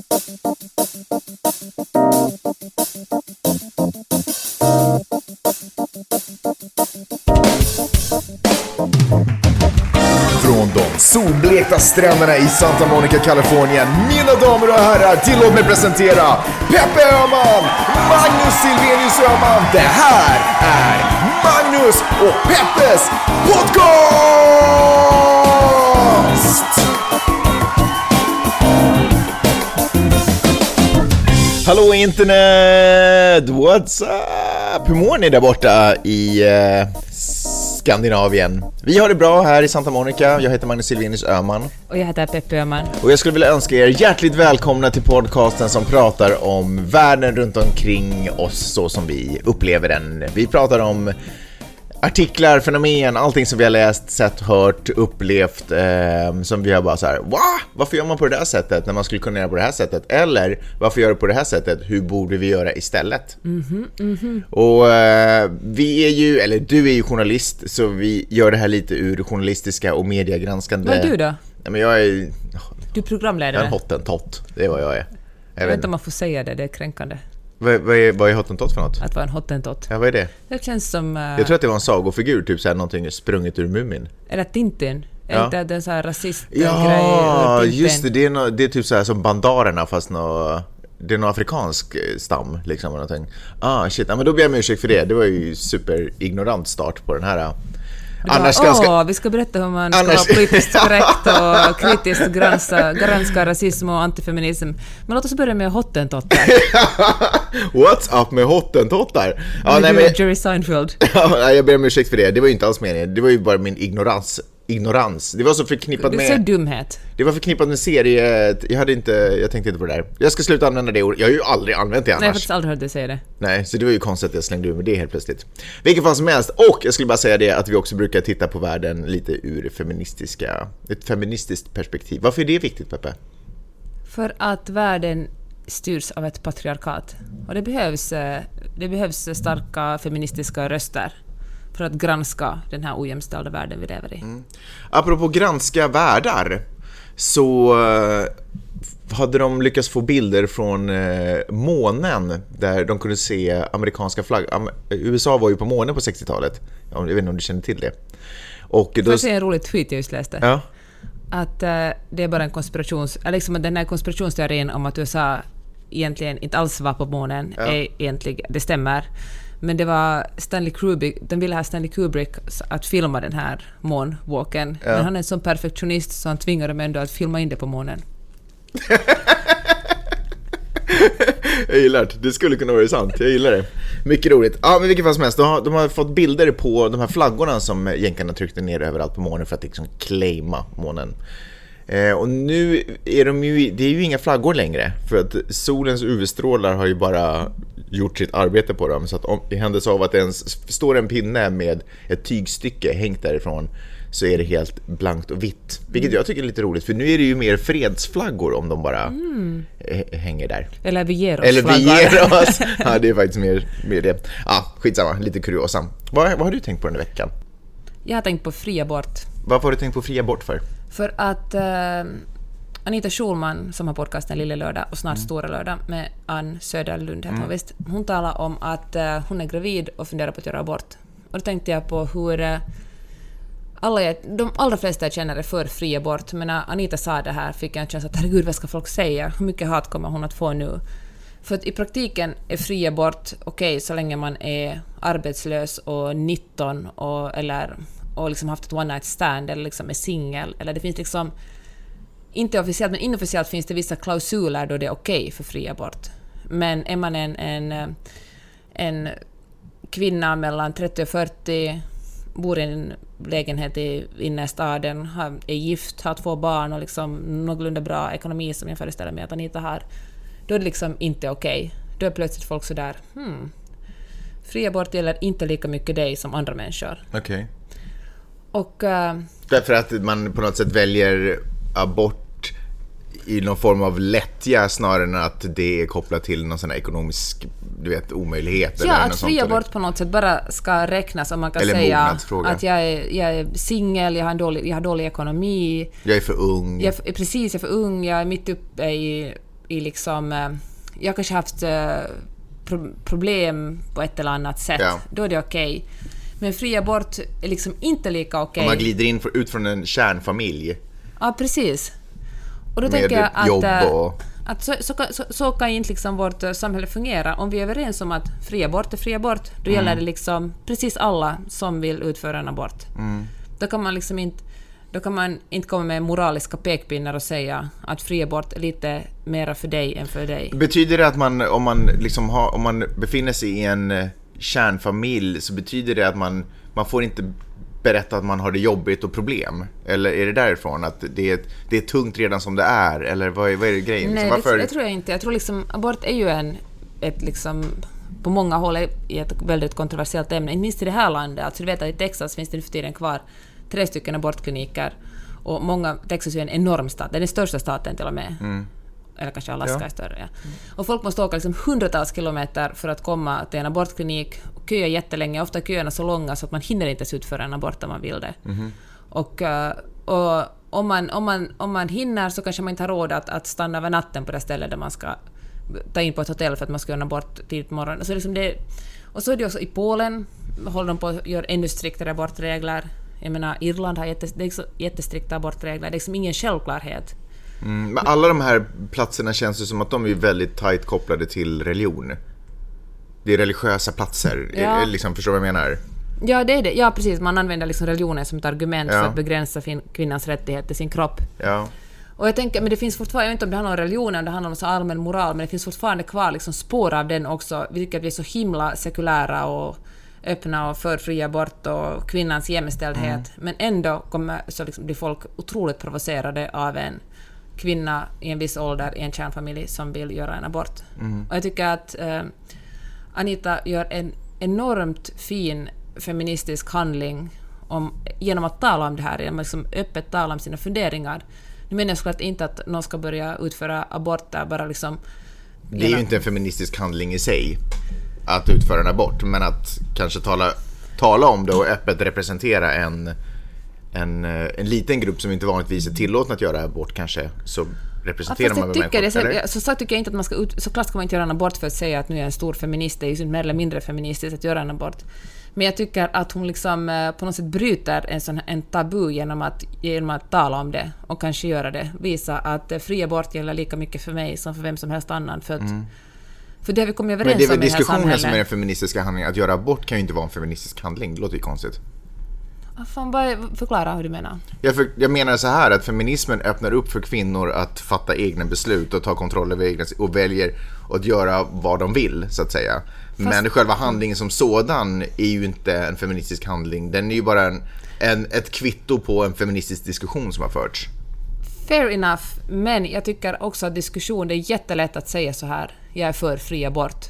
Från de solblekta stränderna i Santa Monica, Kalifornien. Mina damer och herrar, tillåt mig presentera Peppe Öhman, Magnus Silvenius Öhman. Det här är Magnus och Peppes podcast! Hallå internet! What's up? Hur mår ni där borta i eh, Skandinavien? Vi har det bra här i Santa Monica. Jag heter Magnus Silvenius Öhman. Och jag heter Peppe Öhman. Och jag skulle vilja önska er hjärtligt välkomna till podcasten som pratar om världen runt omkring oss så som vi upplever den. Vi pratar om artiklar, fenomen, allting som vi har läst, sett, hört, upplevt eh, som vi har bara så här, va? Varför gör man på det där sättet när man skulle kunna göra på det här sättet? Eller varför gör det på det här sättet? Hur borde vi göra istället? Och eh, vi är ju, eller du är ju journalist, så vi gör det här lite ur journalistiska och mediegranskande... Vad är du då? Nej, men jag är, Du är jag är en programledare. hottentott, det är vad jag är. Jag Jag vet inte. om man får säga det, det är kränkande. Vad, vad är, vad är hottentott för något? Att vara en hottentott. Ja, vad är det? Det känns som... eh, Jag tror att det var en sagofigur, typ såhär någonting sprunget ur Mumin. Eller Tintin. Ja. Är inte det en sån här rasistgrej Ja, just det. Det är, nå- det är typ så här som bandarerna fast nå, det är någon afrikansk eh, stam liksom. Någonting. Ah shit, ja, men då ber jag om ursäkt för det. Det var ju superignorant start på den här. Annars Åh, ganska... vi ska berätta hur man ska Annars- vara politiskt korrekt och kritiskt granska, granska rasism och antifeminism. Men låt oss börja med hottentottar. What's up med hottentottar? Ja, nej, men, Jerry Seinfeld. ja, jag ber om ursäkt för det. Det var ju inte alls meningen. Det var ju bara min ignorans. Ignorans. Det var så förknippat med... säger dumhet. Det var förknippat med serie... Jag hade inte... Jag tänkte inte på det där. Jag ska sluta använda det ordet. Jag har ju aldrig använt det annars. Nej, jag har faktiskt aldrig hört dig säga det. Nej, så det var ju konstigt att jag slängde ur med det helt plötsligt. Vilket fall som helst, och jag skulle bara säga det att vi också brukar titta på världen lite ur feministiska, ett feministiskt perspektiv. Varför är det viktigt Peppe? För att världen styrs av ett patriarkat. Och det behövs, eh, det behövs starka feministiska röster för att granska den här ojämställda världen vi lever i. Apropå granska världar, så eh, hade de lyckats få bilder från eh, månen där de kunde se amerikanska flagg. Am- USA var ju på månen på 60-talet. Ja, Jag vet inte om du känner till det. Och Får då... jag säga en rolig tweet jag just läste? Ja. Att eh, det är bara en konspirations... Liksom den här konspirationsteorin om att USA egentligen inte alls var på månen är egentligen... Det stämmer. Men det var Stanley Kubrick, de ville ha Stanley Kubrick att filma den här månwalken. Men han är en sån perfektionist så han tvingade dem ändå att filma in det på månen. Jag gillar det. Det skulle kunna vara sant. Jag gillar det. Mycket roligt. Ja, men vilket fall som helst. De har, de har fått bilder på de här flaggorna som jänkarna tryckte ner överallt på månen för att liksom claima månen. Eh, och nu är de ju, det är ju inga flaggor längre. För att solens UV-strålar har ju bara gjort sitt arbete på dem. Så att om, i händelse av att det ens står en pinne med ett tygstycke hängt därifrån så är det helt blankt och vitt. Vilket jag tycker är lite roligt, för nu är det ju mer fredsflaggor om de bara eh, hänger där. Eller vi ger oss Eller vi ger oss. Ja, det är faktiskt mer, mer det. Ja, skitsamma, lite kuriosa. Vad, vad har du tänkt på den här veckan? Jag har tänkt på fri abort. Varför har du tänkt på fri abort för? För att eh, Anita Schulman, som har podcasten Lille Lördag och Mm. snart Stora Lördag med Ann Söderlund, heter hon visst, hon talar om att eh, hon är gravid och funderar på att göra abort. Och då tänkte jag på hur eh, alla jag, de allra flesta jag känner är för fri abort, men när Anita sa det här fick jag en känsla att herregud, vad ska folk säga? Hur mycket hat kommer hon att få nu? För att i praktiken är fri abort okej så länge man är arbetslös och 19 och, eller, och liksom haft ett one night stand eller liksom är singel. Eller det finns liksom, inte officiellt men inofficiellt finns det vissa klausuler då det är okej för fri abort. Men är man en, en, eh, en kvinna mellan 30 och 40, bor i en lägenhet i innerstaden, har, är gift, har två barn och liksom någorlunda bra ekonomi som jag föreställer mig att Anita har, då är det liksom inte okej. Då är plötsligt folk sådär hmm, fri abort gäller inte lika mycket dig som andra människor. Okej. Och eh, Därför att man på något sätt väljer abort i någon form av lättja snarare än att det är kopplat till någon sån här ekonomisk du vet, omöjlighet. Ja, eller att fri abort på något sätt bara ska räknas om man kan Eller säga att jag är, jag är singel, jag, har dålig- jag har dålig ekonomi? Jag är för ung. jag är, precis, jag är för ung, jag är mitt uppe i i liksom... eh, Jag kanske haft eh, pro- problem på ett eller annat sätt. Ja. Då är det okej. Men fri abort är liksom inte lika okej. Om man glider in för, ut från en kärnfamilj Ja, precis. Och då med tänker jag att, eh, och... att så, så, kan- så, så kan inte liksom vårt eh, samhälle fungera. Om vi är överens om att fri abort är fri abort, då gäller det liksom precis alla som vill utföra en abort. Då kan man liksom inte då kan man inte komma med moraliska pekpinnar och säga att fri abort är lite mera för dig än för dig. Betyder det att man, om man, liksom har, om man befinner sig i en eh, kärnfamilj, så betyder det att man, man får inte berätta att man har det jobbigt och problem? Eller är det därifrån att det är, det är tungt redan som det är? Eller vad är, vad är det grejen? Nej, Liksom, det, det tror jag inte. Jag tror liksom abort är ju en, ett liksom, på många håll är ett väldigt kontroversiellt ämne, inte minst i det här landet. Alltså, du vet att i Texas finns det nu för tiden kvar tre stycken abortkliniker och många, Texas är en enorm stat, det är den största staten till och med. Eller kanske Alaska Ja. är större. Ja. Och folk måste åka liksom hundratals kilometer för att komma till en abortklinik köa jättelänge. Ofta är köerna så långa så att man hinner inte ens utföra en abort om man vill det. Och, eh, och om, man, om, man, om man hinner så kanske man inte har råd att, att stanna över natten på det stället där man ska ta in på ett hotell för att man ska göra en abort tidigt på morgonen. Så liksom det, och så är det också i Polen, håller de på att göra ännu striktare abortregler. Jag menar, Irland har jättes, det är så jättestrikta abortregler. Det är liksom ingen självklarhet. Mm, men alla de här platserna känns ju som att de är väldigt tajt kopplade till religion. Det är religiösa platser, Ja. är- liksom, förstår du vad jag menar? Ja, det är det. Ja, precis. Man använder liksom religionen som ett argument Ja. för att begränsa kvinnans rättighet till sin kropp. Ja. Och jag tänker, men det finns fortfarande, jag vet inte om det handlar om religion eller det handlar om så allmän moral, men det finns fortfarande kvar liksom spår av den också. Vi tycker att vi är så himla sekulära och öppna och för fri abort och kvinnans jämställdhet. Men ändå kommer, så liksom blir folk otroligt provocerade av en kvinna i en viss ålder i en kärnfamilj som vill göra en abort. Och jag tycker att eh, Anita gör en enormt fin feministisk handling om, genom att tala om det här, genom att liksom öppet tala om sina funderingar. Nu menar jag såklart inte att någon ska börja utföra aborter bara liksom... Det är ju genom- inte en feministisk handling i sig att utföra en abort, men att kanske tala, tala om det och öppet representera en, en, eh, en liten grupp som inte vanligtvis är tillåten att göra abort kanske, så representerar fast man väl tycker det, så, så sagt tycker jag inte att man ska ut, såklart ska man inte göra en abort för att säga att nu är jag en stor feminist, det är ju mer eller mindre feministiskt att göra en abort. Men jag tycker att hon liksom eh, på något sätt bryter en, sån, en tabu genom att, genom att tala om det och kanske göra det. Visa att eh, fri abort gäller lika mycket för mig som för vem som helst annan. För, att, för det har vi kommit överens Mm. Men det är väl om i det här diskussionen som är samhället. den feministiska handlingen. Att göra abort kan ju inte vara en feministisk handling, det låter ju konstigt. Fan, är- förklara hur du menar. Jag, för, jag menar så här att feminismen öppnar upp för kvinnor att fatta egna beslut och ta kontroll över egna och väljer att göra vad de vill så att säga. Men själva handlingen som sådan är ju inte en feministisk handling. Den är ju bara en, en, ett kvitto på en feministisk diskussion som har förts. Fair enough, men jag tycker också att diskussion, det är jättelätt att säga så här, jag är för fri abort.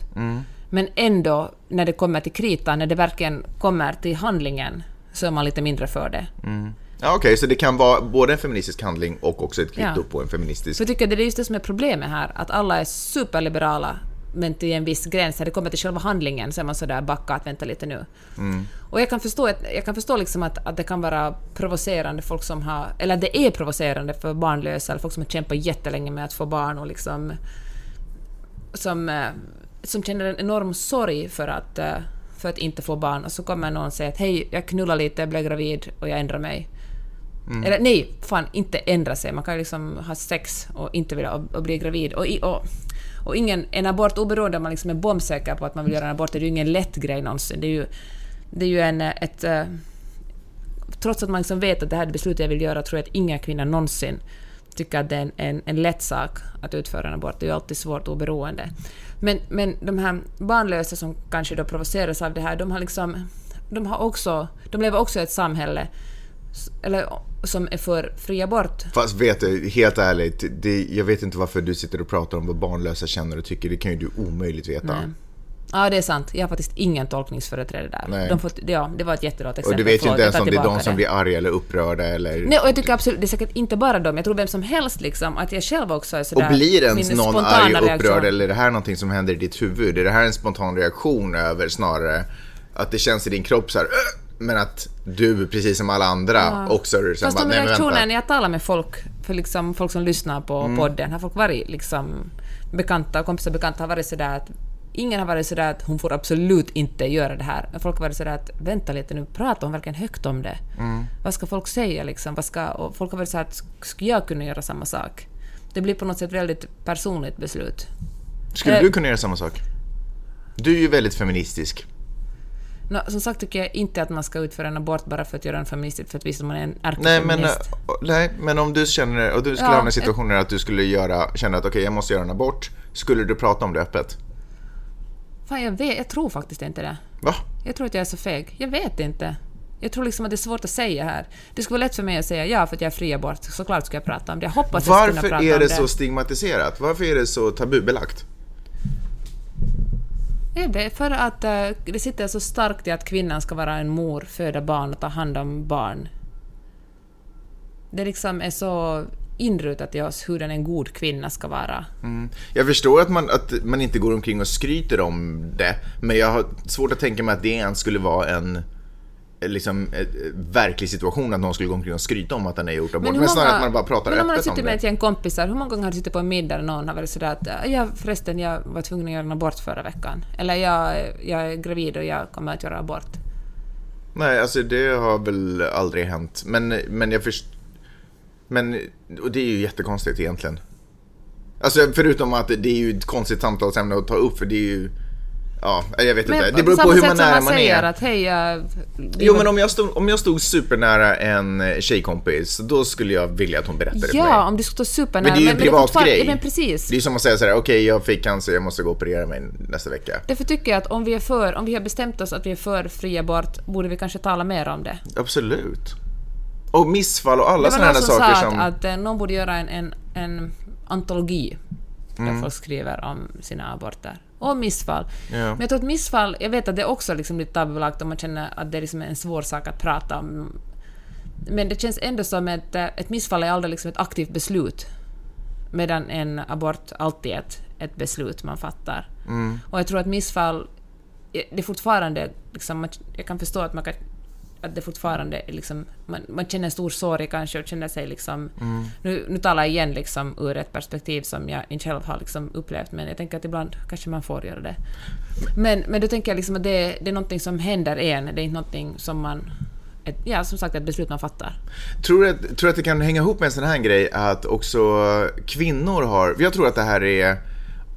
Men ändå, när det kommer till kritan, när det verkligen kommer till handlingen, så är man lite mindre för det. Ja, Okej, så det kan vara både en feministisk handling och också ett kvitto Ja. på en feministisk... Så jag tycker att det är just det som är problemet här, att alla är superliberala, men till en viss gräns. När det kommer till själva handlingen så är man sådär backa att vänta lite nu. Och jag kan förstå, jag kan förstå liksom att, att det kan vara provocerande folk som har, eller det är provocerande för barnlösa, eller folk som har kämpat jättelänge med att få barn och liksom som, eh, som känner en enorm sorg för att, eh, för att inte få barn och så kommer någon säga att hej, jag knullar lite, jag blev gravid och jag ändrar mig. Eller nej, fan inte ändra sig. Man kan ju liksom ha sex och inte vilja och, och bli gravid. Och, och, och ingen, en abort, oberoende om man liksom är bombsäker på att man vill göra en abort, det är ju ingen lätt grej någonsin. Det är ju, det är ju en, ett... eh, Trots att man liksom vet att det här är beslutet jag vill göra, tror jag att inga kvinnor någonsin tycker att det är en, en, en lätt sak att utföra en abort. Det är ju alltid svårt oberoende. Men, men de här barnlösa som kanske då provoceras av det här, de har liksom... De har också... De lever också i ett samhälle eller, som är för fri abort. Fast vet du, helt ärligt, det, jag vet inte varför du sitter och pratar om vad barnlösa känner och tycker. Det kan ju du omöjligt veta. Nej. Ja, det är sant. Jag har faktiskt ingen tolkningsföreträde där. Nej. De får, ja, det var ett jättedåligt exempel. Och du vet ju inte ens om det är de som blir arga eller upprörda eller... Nej, och jag tycker absolut, det är säkert inte bara dem. Jag tror vem som helst liksom, att jag själv också är Och sådär... blir ens någon arg och upprörd reaktion. eller är det här någonting som händer i ditt huvud? Är det här en spontan reaktion över snarare att det känns i din kropp så här, "Äh, Men att du, precis som alla andra, Ja. också Fast bara, de nej reaktionerna vänta. när jag talar med folk, för liksom folk som lyssnar på Mm. podden, har folk varit liksom bekanta, kompisar bekanta har varit sådär att ingen har varit sådär att hon får absolut inte göra det här. Folk har varit sådär att vänta lite nu, pratar hon verkligen högt om det? Mm. Vad ska folk säga liksom? Vad ska, och folk har varit såhär att skulle jag kunna göra samma sak? Det blir på något sätt väldigt personligt beslut. Skulle Eh. du kunna göra samma sak? Du är ju väldigt feministisk. Nå, som sagt tycker jag inte att man ska utföra en abort bara för att göra en feministisk, för att visa att man är en Nej men, ärkefeminist. äh, nej, men om du känner, och du skulle Ja, hamna i situationer att du skulle göra, känna att okej, jag måste göra en abort. Skulle du prata om det öppet? Fan, jag, vet, jag tror faktiskt inte det. Va? Jag tror att jag är så feg. Jag vet inte. Jag tror liksom att det är svårt att säga här. Det skulle vara lätt för mig att säga ja för att jag är fri abort. Såklart ska jag prata om det. Jag hoppas jag ska kunna Varför prata är det det. så stigmatiserat? Varför är det så tabubelagt? Är för att eh, det sitter så starkt i att kvinnan ska vara en mor, föda barn och ta hand om barn. Det liksom är så inrutat i oss hur en god kvinna ska vara. Mm. Jag förstår att man, att man inte går omkring och skryter om det, men jag har svårt att tänka mig att det ens skulle vara en liksom, eh, verklig situation att någon skulle gå omkring och skryta om att den har gjort abort. Men, snarare att man bara pratar men om man har öppet om suttit med det. ett gäng kompisar, hur många gånger har du suttit på en middag och någon har varit sådär att "Ja, jag förresten, jag var tvungen att göra en abort förra veckan. Eller jag, jag är gravid och jag kommer att göra abort. Nej, alltså det har väl aldrig hänt. Men, men jag först... Men, och det är ju jättekonstigt egentligen. Alltså förutom att det är ju ett konstigt samtalsämne att ta upp för det är ju... Ja, jag vet inte. Det beror på hur man nära man man säger är. att hej, jag... Jo, men om jag, stod, om jag stod supernära en tjejkompis, då skulle jag vilja att hon berättade för mig. Ja, om du skulle stå supernära. Men det är ju en är privat fortfarande- grej. Ja, men precis. Det är som att säga såhär, okej jag fick cancer, jag måste gå och operera mig nästa vecka. Därför tycker jag att om vi, är för, om vi har bestämt oss att vi är för fri abort, borde vi kanske tala mer om det. Absolut. Och missfall och alla Det sådana här som saker sa som... att, att eh, någon borde göra en, en, en antologi Mm. där folk skriver om sina aborter. Och missfall. Ja. Men jag tror att missfall, jag vet att det är också liksom lite tabubelagt om man känner att det är liksom en svår sak att prata om. Men det känns ändå som att eh, ett missfall är aldrig liksom ett aktivt beslut. Medan en abort alltid är ett, ett beslut man fattar. Mm. Och jag tror att missfall, eh, det är fortfarande, liksom, jag kan förstå att man kan att det fortfarande är liksom, man, man känner stor sorg kanske och känner sig liksom... Mm. Nu, nu talar jag igen liksom ur ett perspektiv som jag inte själv har liksom upplevt, men jag tänker att ibland kanske man får göra det. Men, men då tänker jag liksom att det, det är någonting som händer en, det är inte någonting som man... Ett, ja, som sagt, ett beslut man fattar. Tror du, att, tror att det kan hänga ihop med en sån här grej att också kvinnor har... Jag tror att det här är...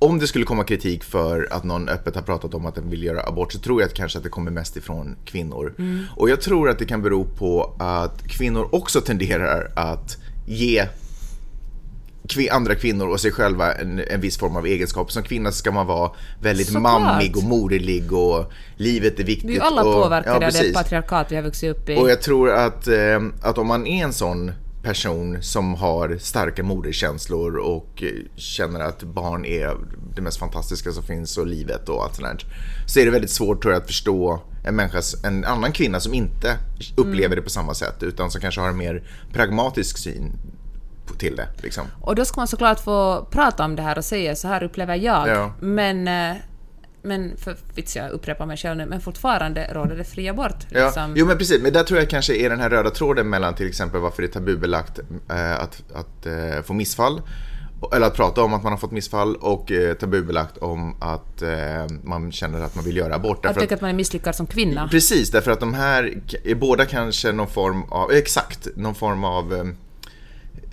Om det skulle komma kritik för att någon öppet har pratat om att den vill göra abort så tror jag att kanske att det kommer mest ifrån kvinnor. Och jag tror att det kan bero på att kvinnor också tenderar att ge andra kvinnor och sig själva en, en viss form av egenskap. Som kvinna ska man vara väldigt Såklart. mammig och moderlig och livet är viktigt. Vi är alla och, påverkade ja, av det patriarkat vi har vuxit upp i. Och jag tror att, eh, att om man är en sån person som har starka moderskänslor och eh, känner att barn är det mest fantastiska som finns och livet och allt sånt där, så är det väldigt svårt tror jag att förstå en, människas, en annan kvinna som inte upplever Mm. det på samma sätt utan som kanske har en mer pragmatisk syn på- till det. Liksom. Och då ska man såklart få prata om det här och säga så här upplever jag. Ja. Men, eh, men för vits jag upprepar mig själv nu, men fortfarande råder det fri abort. Ja, Liksom. jo men precis, men där tror jag kanske är den här röda tråden mellan till exempel varför det är tabubelagt eh, att, att eh, få missfall eller att prata om att man har fått missfall och eh, tabubelagt om att eh, man känner att man vill göra abort. Att tycka att man är misslyckad som kvinna. Precis, därför att de här är båda kanske någon form av, exakt, någon form av eh,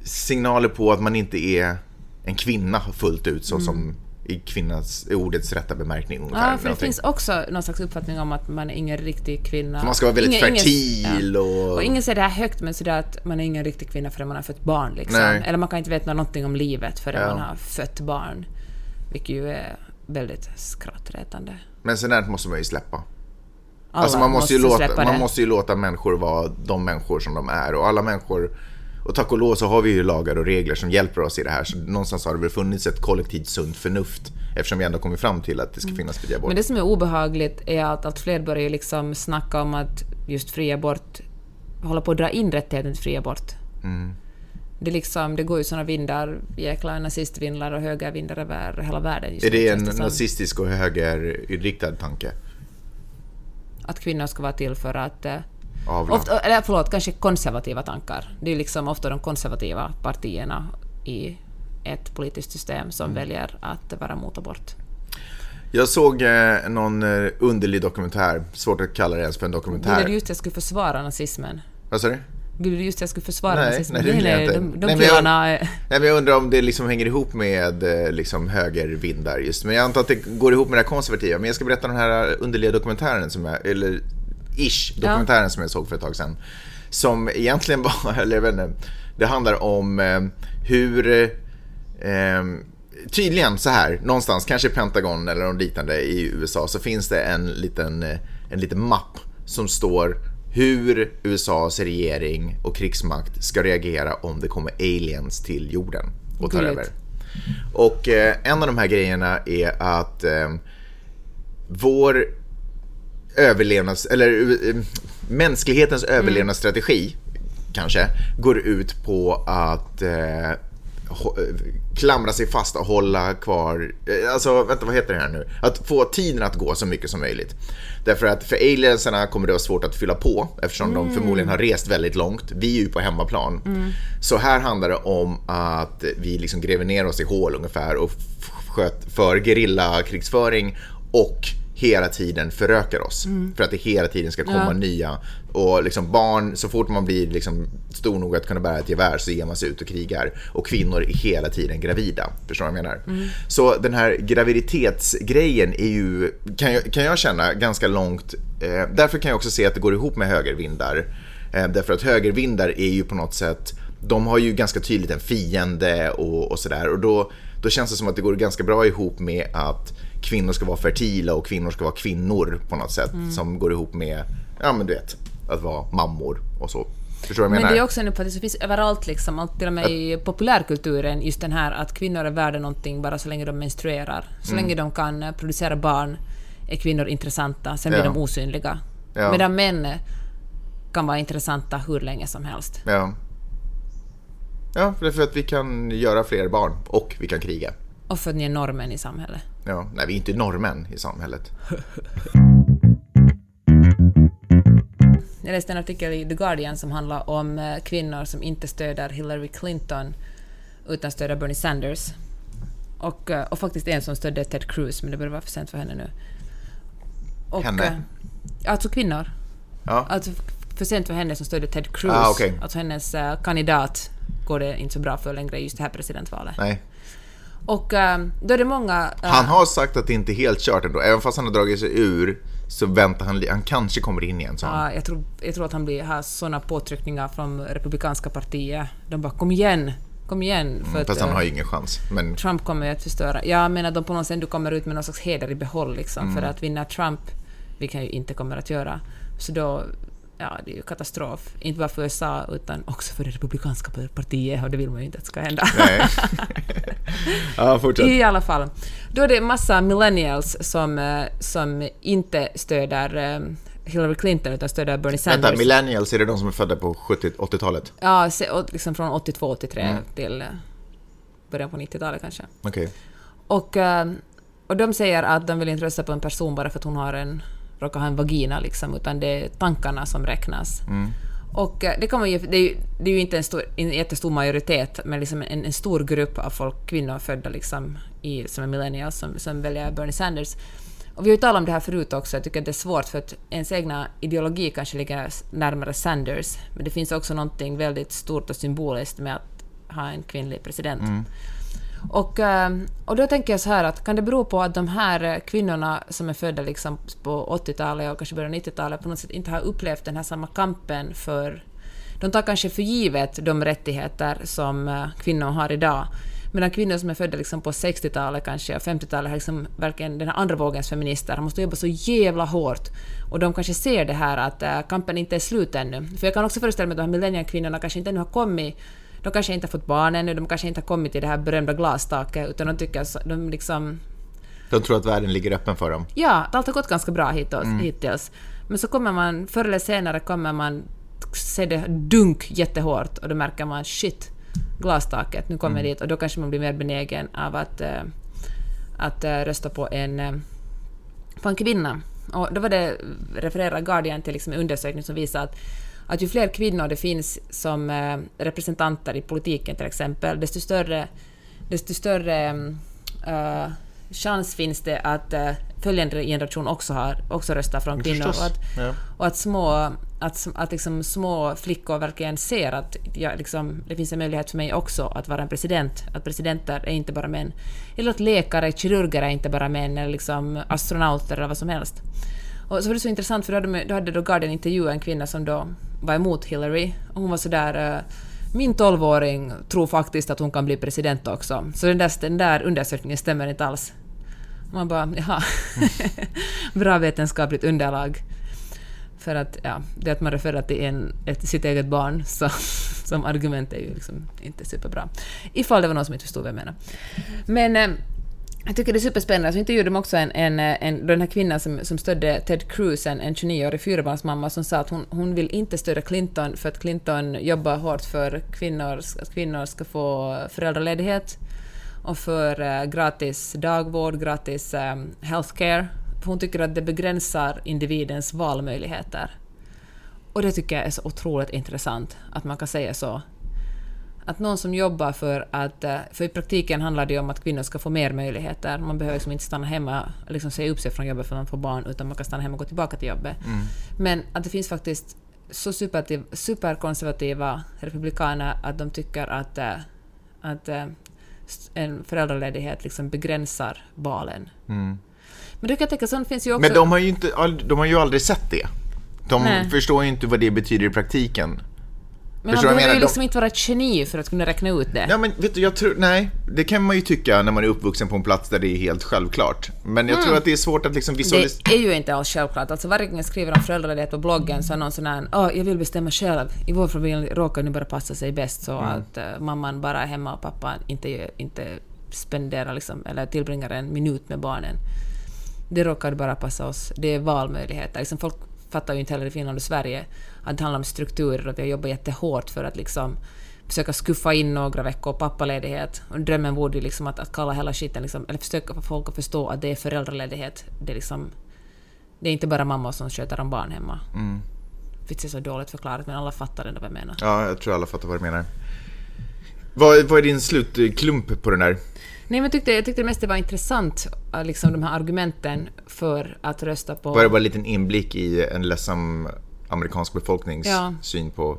signaler på att man inte är en kvinna fullt ut så som i kvinnas, i ordets rätta bemärkning ungefär. Ja, för det Någonting. finns också någon slags uppfattning om att man är ingen riktig kvinna. Man ska vara väldigt Ingen- ingen- fertil ja. och... Och ingen säger det här högt, men sådär att man är ingen riktig kvinna förrän man har fött barn. Liksom. Nej. Eller man kan inte veta någonting om livet förrän Ja. man har fött barn. Vilket ju är väldigt skrattretande. Men där måste man ju släppa. Alla Alltså man måste, ju låta, man måste ju låta människor vara de människor som de är och alla människor och tack och lov så har vi ju lagar och regler som hjälper oss i det här så någonstans har det väl funnits ett kollektivt sunt förnuft eftersom vi ändå kommit fram till att det ska finnas fri abort. Men det som är obehagligt är att allt fler börjar liksom snacka om att just fri abort håller på att dra in rättigheten till fri abort. Mm. Det, liksom, det går ju såna vindar, jäkla nazistvindar och högervindar över hela världen. just Är det en nazistisk och högerinriktad tanke? Att kvinnor ska vara till för att eh. Ofta, eller förlåt, kanske konservativa tankar. Det är liksom ofta de konservativa partierna i ett politiskt system som väljer att vara mot abort. Jag såg eh, någon eh, underlig dokumentär, svårt att kalla det ens för en Ville dokumentär. du just att jag skulle försvara nazismen? Vad sa du? Ville du just att jag skulle försvara Nej, nazismen? nej, jag inte. De, de Nej, men jag- Nej, men jag undrar om det liksom hänger ihop med eh, liksom högervindar just. Men jag antar att det går ihop med det här konservativa. Men jag ska berätta den här underliga dokumentären som jag, eller ish, dokumentären som jag såg för ett tag sedan. Som egentligen bara, eller jag vet inte, det handlar om eh, hur eh, Tydligen så här, någonstans, kanske i Pentagon eller något liknande i USA, så finns det en liten, eh, en liten mapp som står hur USAs regering och krigsmakt ska reagera om det kommer aliens till jorden och tar Gulligt. över. Och eh, en av de här grejerna är att eh, vår överlevnads, eller eh, mänsklighetens överlevnadsstrategi kanske går ut på att eh, eh, klamra sig fast och hålla kvar, eh, alltså vänta vad heter det här nu? Att få tiden att gå så mycket som möjligt. Därför att för aliensarna kommer det vara svårt att fylla på eftersom de förmodligen har rest väldigt långt. Vi är ju på hemmaplan. Så här handlar det om att vi liksom gräver ner oss i hål ungefär och sköt för gerillakrigsföring och hela tiden förökar oss. För att det hela tiden ska komma Ja. nya. Och liksom barn, så fort man blir liksom stor nog att kunna bära ett gevär så ger man sig ut och krigar. Och kvinnor är hela tiden gravida. Förstår du vad jag menar? Så den här graviditetsgrejen är ju, kan jag, kan jag känna, ganska långt. Eh, därför kan jag också se att det går ihop med högervindar. Eh, därför att högervindar är ju på något sätt, de har ju ganska tydligt en fiende och, och sådär. Och då, då känns det som att det går ganska bra ihop med att kvinnor ska vara fertila och kvinnor ska vara kvinnor på något sätt. Som går ihop med, ja men du vet, att vara mammor och så. Förstår jag Men menar? det är också en uppfattning som finns överallt, liksom, allt till och med i populärkulturen, just den här att kvinnor är värda någonting bara så länge de menstruerar. Så Mm. länge de kan eh, producera barn är kvinnor intressanta, sen blir Ja. de osynliga. Ja. Medan män kan vara intressanta hur länge som helst. Ja. Ja, för att vi kan göra fler barn och vi kan kriga. Och för att ni är normen i samhället. Ja, nej, vi är inte norrmän i samhället. Jag läste en artikel i The Guardian som handlar om eh, kvinnor som inte stöder Hillary Clinton utan stöder Bernie Sanders. Och, eh, och faktiskt en som stödde Ted Cruz, men det börjar vara för sent för henne nu. Och, Henne? eh, Alltså kvinnor. Ja. Alltså för sent för henne som stödde Ted Cruz. Ah, okej. Alltså hennes kandidat går det inte så bra för längre i just det här presidentvalet. Nej. Och eh, då är det många... eh, Han har sagt att det inte är helt kört ändå. Även fast han har dragit sig ur så väntar han, han kanske kommer in igen, sa han. Ja, jag, tror, jag tror att han blir, har såna påtryckningar från republikanska partiet. De bara kom igen, kom igen. För att, Fast han eh, har ju ingen chans. Men Trump kommer ju att förstöra. Jag menar de på något sätt ändå kommer ut med någon slags heder i behåll liksom. Mm. För att vinna Trump, vilket han ju inte kommer att göra, så då Ja, det är ju katastrof. Inte bara för USA, utan också för det republikanska partiet, och det vill man ju inte att ska hända. nej. ja, fortsätt. I alla fall. Då är det massa millennials som, eh, som inte stöder eh, Hillary Clinton, utan stöder Bernie Sanders. Vänta, millennials, är det de som är födda på 70 80-talet? Ja, och liksom från 82-83 Mm. till eh, början på 90-talet kanske. Okej. Och, eh, och de säger att de vill inte rösta på en person bara för att hon har en, råkar ha en vagina, liksom, utan det är tankarna som räknas. Och eh, det, kan man ju, det, är ju, det är ju inte en, stor, en jättestor majoritet, men liksom en, en stor grupp av folk, kvinnor födda liksom i, som är millennials, som, som väljer Bernie Sanders. Och vi har ju talat om det här förut också, jag tycker att det är svårt för att ens egna ideologi kanske ligger närmare Sanders, men det finns också någonting väldigt stort och symboliskt med att ha en kvinnlig president. Och, eh, och då tänker jag så här att kan det bero på att de här kvinnorna som är födda liksom på 80-talet och kanske början av 90-talet på något sätt inte har upplevt den här samma kampen för... De tar kanske för givet de rättigheter som eh, kvinnor har idag. Medan kvinnor som är födda liksom på 60-talet kanske och 50-talet har liksom verkligen den här andra vågens feminister, de måste jobba så jävla hårt. Och de kanske ser det här att eh, kampen inte är slut ännu. För jag kan också föreställa mig att de här millenniekvinnorna kanske inte ännu har kommit de kanske inte har fått barn ännu, de kanske inte har kommit till det här berömda glastaket, utan de tycker så, de liksom... De tror att världen ligger öppen för dem. Ja, allt har gått ganska bra hittills. hittills. Men så kommer man, förr eller senare kommer man se det dunk jättehårt och då märker man shit, glastaket, nu kommer dit och då kanske man blir mer benägen av att, eh, att eh, rösta på en, eh, på en kvinna. Och då var det, refererar Guardian till liksom en undersökning som visar att, att ju fler kvinnor det finns som eh, representanter i politiken till exempel, desto större, desto större eh, chans finns det att uh, följande generation också, har, också röstar från kvinnor. Och att, Ja. och att små, att, att liksom små flickor verkligen ser att ja, liksom, det finns en möjlighet för mig också att vara en president. Att presidenter är inte bara män. Eller att läkare, kirurger är inte bara män, eller liksom astronauter eller vad som helst. Och så var det så intressant för då hade, då hade då Guardian intervjuat en kvinna som då var emot Hillary. Och hon var sådär eh, min tolvåring tror faktiskt att hon kan bli president också. Så den där, den där undersökningen stämmer inte alls. Man bara, jaha. Bra vetenskapligt underlag. För att, ja, det att man refererar till en, ett, sitt eget barn så, som argument är ju liksom inte superbra. Ifall det var någon som inte förstod vad jag menade. Men eh, jag tycker det är superspännande. Alltså, så intervjuade de också en, en, en, den här kvinnan som, som stödde Ted Cruz, en, en 29-årig fyrabarnsmamma, som sa att hon, hon vill inte stödja Clinton för att Clinton jobbar hårt för kvinnor, att kvinnor ska få föräldraledighet och för eh, gratis dagvård, gratis eh, healthcare. För hon tycker att det begränsar individens valmöjligheter. Och det tycker jag är så otroligt intressant, att man kan säga så. Att någon som jobbar för att... eh, För i praktiken handlar det om att kvinnor ska få mer möjligheter. Man behöver liksom inte stanna hemma och liksom säga upp sig från jobbet för att man får barn, utan man kan stanna hemma och gå tillbaka till jobbet. Men att det finns faktiskt så supertiv, superkonservativa republikaner att de tycker att, eh, att eh, en föräldraledighet liksom begränsar valen. Men du kan tänka, sånt finns ju också... Men de har ju, inte, de har ju aldrig sett det. De Nej. förstår ju inte vad det betyder i praktiken. Men man förstår jag behöver ju liksom inte vara ett geni för att kunna räkna ut det. Ja, men vet du, jag tror, nej, det kan man ju tycka när man är uppvuxen på en plats där det är helt självklart. Men jag tror att det är svårt att liksom visualisera. Det är ju inte alls självklart. Alltså varje gång jag skriver om föräldraledighet på bloggen så är någon sån här oh, jag vill bestämma själv. I vår familj råkar nu bara passa sig bäst så att eh, mamman bara är hemma och pappan inte, inte spenderar liksom, eller tillbringar en minut med barnen. Det råkar bara passa oss. Det är valmöjligheter. Liksom folk fattar ju inte heller i Finland och Sverige att det handlar om strukturer och vi har jobbat jättehårt för att liksom försöka skuffa in några veckor pappaledighet. Och drömmen vore ju liksom att, att kalla hela skiten, liksom, eller försöka få folk att förstå att det är föräldraledighet. Det är liksom... Det är inte bara mamma som sköter om barn hemma. Mm. Det är så dåligt förklarat, men alla fattar ändå vad jag menar. Ja, jag tror alla fattar vad du menar. Vad, vad är din slutklump på den där? Nej, men jag tyckte, jag tyckte mest det var intressant, äh, liksom de här argumenten för att rösta på... Var det bara en liten inblick i en ledsam amerikansk befolknings Ja. syn på...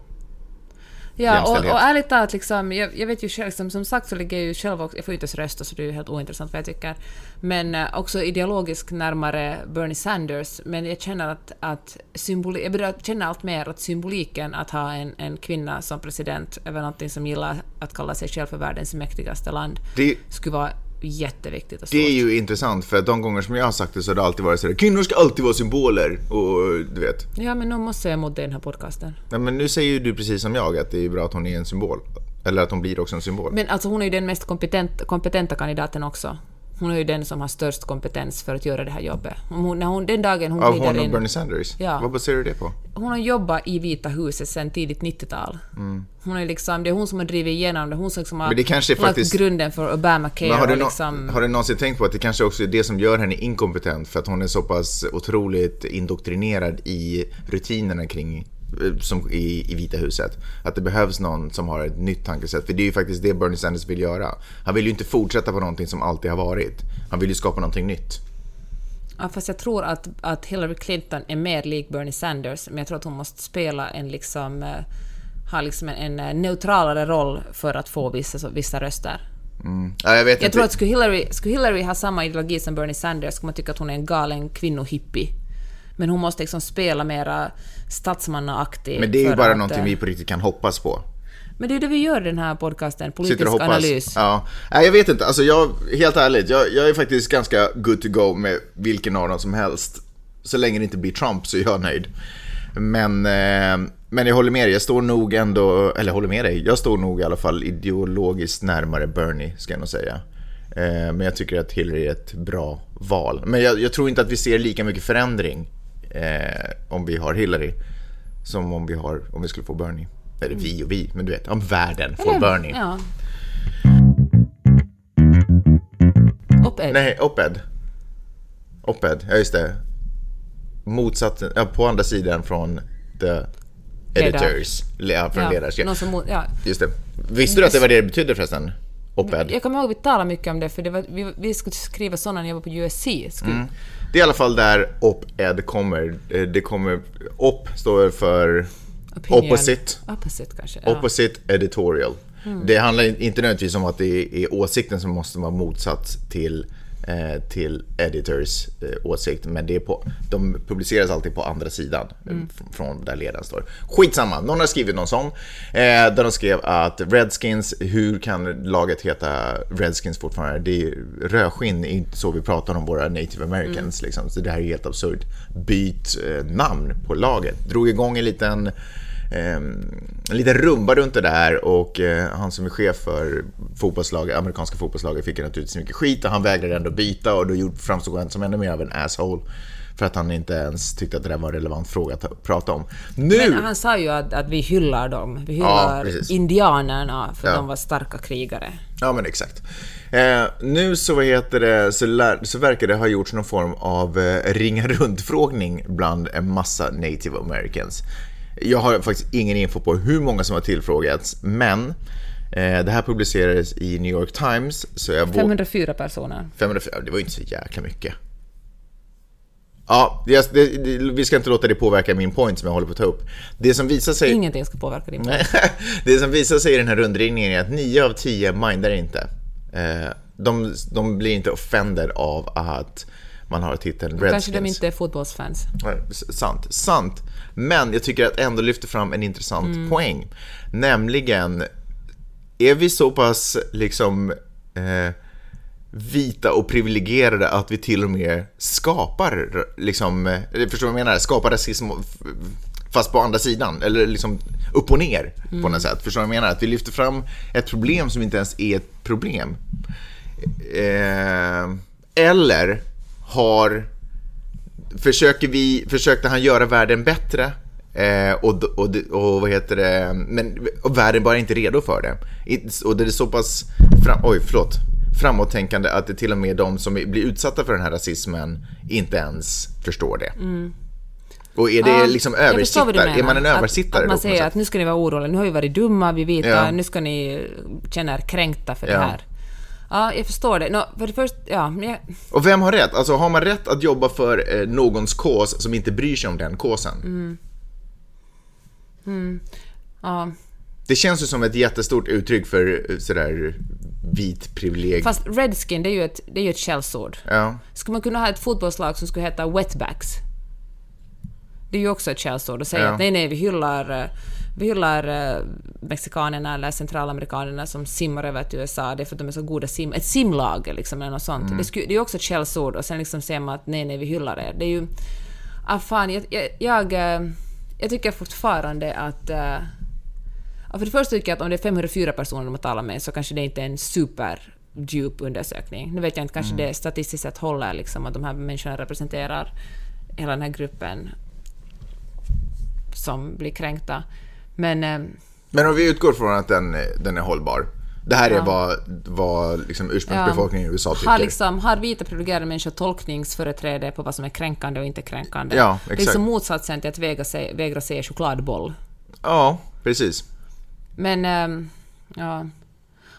Ja, och, och ärligt talat, liksom, jag, jag vet ju själv, som, som sagt så ligger jag ju själv också, jag får ju inte ens rösta så det är ju helt ointressant vad jag tycker, men eh, också ideologiskt närmare Bernie Sanders, men jag känner att, att symboli, jag börjar känna allt mer att symboliken att ha en, en kvinna som president över någonting som gillar att kalla sig själv för världens mäktigaste land Det, skulle vara jätteviktigt och det är ju intressant för att de gånger som jag har sagt det så har det alltid varit sådär kvinnor ska alltid vara symboler och du vet. Ja, men nu måste jag emot det i den här podcasten. Nej, men nu säger ju du precis som jag att det är bra att hon är en symbol. Eller att hon blir också en symbol. Men alltså hon är ju den mest kompetent, kompetenta kandidaten också. Hon är ju den som har störst kompetens för att göra det här jobbet. Hon, när hon, den dagen hon Av glider hon och in... Bernie Sanders? Ja. Vad baserar du det på? Hon har jobbat i Vita huset sedan tidigt 90-tal. Hon är liksom, det är hon som har drivit igenom det, hon som liksom har Mm. Lagt faktiskt- grunden för Obamacare Men har, du nå- liksom... har du någonsin tänkt på att det kanske också är det som gör henne inkompetent? För att hon är så pass otroligt indoktrinerad i rutinerna kring som i, i Vita huset. Att det behövs någon som har ett nytt tankesätt. För det är ju faktiskt det Bernie Sanders vill göra. Han vill ju inte fortsätta på någonting som alltid har varit. Han vill ju skapa någonting nytt. Ja, fast jag tror att, att Hillary Clinton är mer lik Bernie Sanders, men jag tror att hon måste spela en liksom... eh, ha liksom en, en eh, neutralare roll för att få vissa, vissa röster. Ja, jag Jag tror att skulle Hillary, skulle Hillary ha samma ideologi som Bernie Sanders skulle man tycka att hon är en galen kvinnohippie. Men hon måste liksom spela mera statsmannaaktig. Men det är ju bara att, någonting eh, vi på riktigt kan hoppas på. Men det är det vi gör i den här podcasten, politisk analys. Ja. Nej, jag vet inte. Alltså jag, helt ärligt, jag, jag är faktiskt ganska good to go med vilken av dem som helst. Så länge det inte blir Trump så är jag nöjd. Men, eh, men jag håller med dig, jag står nog ändå, eller håller med dig, jag står nog i alla fall ideologiskt närmare Bernie, ska jag nog säga. Eh, men jag tycker att Hillary är ett bra val. Men jag, jag tror inte att vi ser lika mycket förändring eh, om vi har Hillary som om vi, har, om vi skulle få Bernie. Eller vi och vi, men du vet, om världen får Bernie. Ja. Op-ed. Nej, Oped. Oped, ja just det. motsatt, ja, på andra sidan från the editors. Ja, från Ja, ledarskap. som, ja. Just det. Visste du att det var det det betydde förresten? Op-ed. Jag kommer ihåg att vi talade mycket om det, för det var, vi, vi skulle skriva sådana när jag var på USC. Skulle, Mm. Det är i alla fall där op-ed kommer. Eh, Det kommer, op står för Opinion. opposite. Opposite kanske. Ja. Opposite editorial. Det handlar inte nödvändigtvis om att det är åsikten som måste vara motsatt till, till editors eh, åsikt, men det är på, de publiceras alltid på andra sidan eh, f- från där ledaren står. Skitsamma, någon har skrivit någon sån, eh, där de skrev att Redskins, hur kan laget heta Redskins fortfarande? Det är rödskinn, inte så vi pratar om våra native americans, liksom. så det här är helt absurt. Byt eh, namn på laget. Drog igång en liten eh, en liten rumba runt det där och eh, han som är chef för fotbollslaget, amerikanska fotbollslaget fick naturligtvis mycket skit och han vägrade ändå byta och då framstod han som ännu mer av en asshole för att han inte ens tyckte att det där var en relevant fråga att ta- prata om. Nu! Men han sa ju att, att vi hyllar dem. Vi hyllar precis. indianerna för att Ja. de var starka krigare. Ja, men exakt. Eh, nu så, vad heter det, så, lär, så verkar det ha gjorts någon form av eh, ringa runt-frågning bland en massa native americans. Jag har faktiskt ingen info på hur många som har tillfrågats, men eh, det här publicerades i New York Times, så jag vå- 504 personer. 504, det var ju inte så jäkla mycket. Ja, det, det, vi ska inte låta det påverka min point som jag håller på att ta upp. Det som visar sig... Ingenting ska påverka din Nej, det som visar sig i den här rundringningen är att 9 av 10 mindar inte. Eh, De, de blir inte offended av att man har titeln Redskins. Kanske de inte är fotbollsfans. Sant, sant. Men jag tycker att ändå lyfter fram en intressant Mm. poäng. Nämligen, är vi så pass liksom eh, vita och privilegierade att vi till och med skapar, liksom, eh, förstår du vad jag menar? Skapar rasism fast på andra sidan, eller liksom upp och ner på Mm. något sätt. Förstår du vad jag menar? Att vi lyfter fram ett problem som inte ens är ett problem. Eh, eller har försöker vi, försökte han göra världen bättre eh, och, och, och vad heter det, men och världen bara inte redo för det. It- Och det är så pass, fram, oj förlåt, framåttänkande att det till och med de som blir utsatta för den här rasismen inte ens förstår det. Och är det Ja, liksom översittare? Är man en översittare Att, att man säger att nu ska ni vara oroliga, nu har vi varit dumma, vi vita, Ja. nu ska ni känna er kränkta för Ja. det här. Ja, jag förstår det. Nå, för det först, ja, jag, Och vem har rätt? Alltså har man rätt att jobba för eh, någons kås som inte bryr sig om den kåsen? Mm. ja. Det känns ju som ett jättestort uttryck för eh, sådär vit privilegium. Fast Redskin, det är ju ett, det är ju ett skällsord. Ja. Skulle man kunna ha ett fotbollslag som skulle heta Wetbacks? Det är ju också ett skällsord att säga Ja. att nej, nej, vi hyllar, eh, vi hyllar eh, mexikanerna eller centralamerikanerna som simmar över till USA, det är för att de är så goda sim... Ett simlag liksom, eller något sånt. Mm. Det, det är ju också ett skällsord och sen liksom säger man att nej, nej, vi hyllar er. Det är ju... Ah, fan, jag, jag, jag, eh, jag tycker fortfarande att... eh, för det första tycker jag att om det är 504 personer de har talat med så kanske det inte är en superdjup undersökning. Nu vet jag inte, kanske det statistiskt sett håller liksom att de här människorna representerar hela den här gruppen som blir kränkta. Men eh, Men om vi utgår från att den, den är hållbar. Det här är Ja. vad, vad liksom ursprungsbefolkningen i USA tycker. har, liksom, har vita privilegierade människor tolkningsföreträde på vad som är kränkande och inte kränkande? Ja, Det är exakt. som motsatsen till att vägra se, vägra se chokladboll. Ja, precis. Men, ehm, ja...